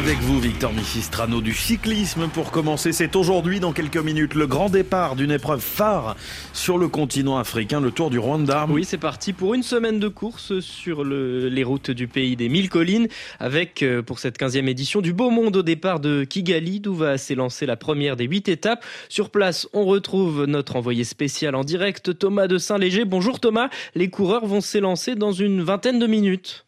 Avec vous, Victor Missistrano du cyclisme. Pour commencer, c'est aujourd'hui, dans quelques minutes, le grand départ d'une épreuve phare sur le continent africain, le Tour du Rwanda. Oui, c'est parti pour une semaine de course sur les routes du pays des mille collines, avec euh, pour cette 15e édition du beau monde au départ de Kigali, d'où va s'élancer la première des huit étapes. Sur place, on retrouve notre envoyé spécial en direct, Thomas de Saint-Léger. Bonjour Thomas, les coureurs vont s'élancer dans une vingtaine de minutes.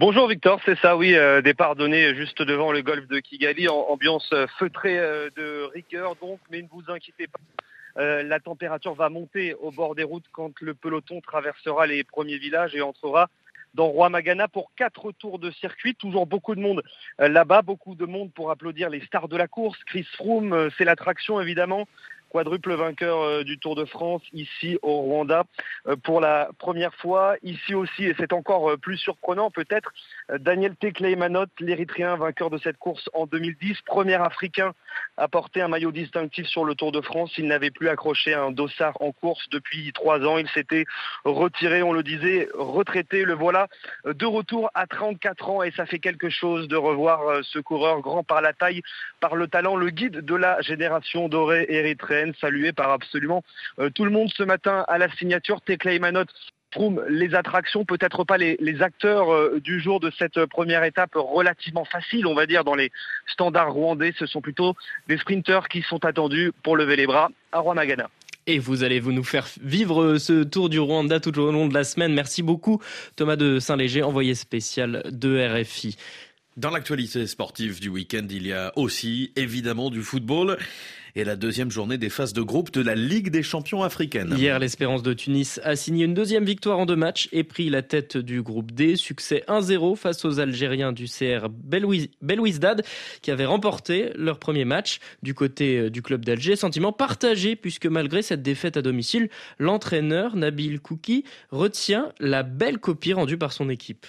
Bonjour Victor, c'est ça, oui, euh, départ donné juste devant le golfe de Kigali, ambiance euh, feutrée euh, de rigueur donc, mais ne vous inquiétez pas. la température va monter au bord des routes quand le peloton traversera les premiers villages et entrera dans Roi Magana pour quatre tours de circuit. Toujours beaucoup de monde là-bas, beaucoup de monde pour applaudir les stars de la course. Chris Froome, c'est l'attraction évidemment quadruple vainqueur euh, du Tour de France ici au Rwanda euh, pour la première fois. Ici aussi, et c'est encore euh, plus surprenant peut-être, Daniel Tekleimanot, l'Érythréen vainqueur de cette course en 2010, premier Africain à porter un maillot distinctif sur le Tour de France. Il n'avait plus accroché un dossard en course depuis trois ans. Il s'était retiré, on le disait, retraité. Le voilà de retour à 34 ans et ça fait quelque chose de revoir ce coureur grand par la taille, par le talent, le guide de la génération dorée érythréenne salué par absolument euh, tout le monde ce matin à la signature. Tekla Imanot trouve les attractions, peut-être pas les, acteurs euh, du jour de cette première étape relativement facile, on va dire, dans les standards rwandais. Ce sont plutôt des sprinteurs qui sont attendus pour lever les bras à Rwamagana. Et vous allez vous nous faire vivre ce tour du Rwanda tout au long de la semaine. Merci beaucoup Thomas de Saint-Léger, envoyé spécial de RFI. Dans l'actualité sportive du week-end, il y a aussi évidemment du football et la deuxième journée des phases de groupe de la Ligue des champions africaines. Hier, l'Espérance de Tunis a signé une deuxième victoire en deux matchs et pris la tête du groupe D. Succès 1-0 face aux Algériens du CR Belouizdad qui avaient remporté leur premier match du côté euh, du club d'Alger. Sentiment partagé puisque malgré cette défaite à domicile, l'entraîneur Nabil Kouki retient la belle copie rendue par son équipe.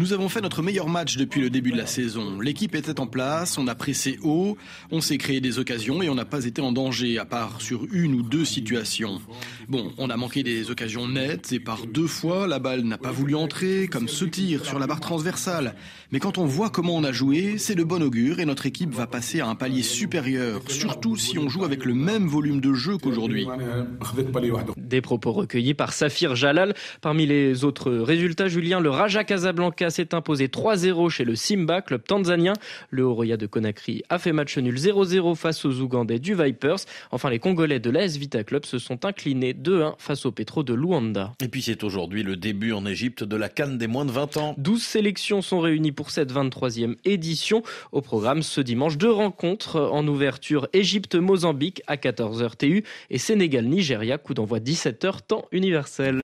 Nous avons fait notre meilleur match depuis le début de la saison. L'équipe était en place, on a pressé haut, on s'est créé des occasions et on n'a pas été en danger, à part sur une ou deux situations. Bon, on a manqué des occasions nettes et par deux fois, la balle n'a pas voulu entrer, comme ce tir sur la barre transversale. Mais quand on voit comment on a joué, c'est de bon augure et notre équipe va passer à un palier supérieur, surtout si on joue avec le même volume de jeu qu'aujourd'hui. Des propos recueillis par Safir Jalal. Parmi les autres résultats, Julien, le Raja Casablanca s'est imposé 3-0 chez le Simba, club tanzanien. Le Oroya de Conakry a fait match nul 0-0 face aux Ougandais du Vipers. Enfin, les Congolais de l'AS Vita Club se sont inclinés 2-1 face au Petro de Luanda. Et puis c'est aujourd'hui le début en Égypte de la Cannes des moins de 20 ans. 12 sélections sont réunies pour cette 23e édition. Au programme ce dimanche, deux rencontres en ouverture Égypte-Mozambique à 14h TU et Sénégal-Nigeria, coup d'envoi 17h temps universel.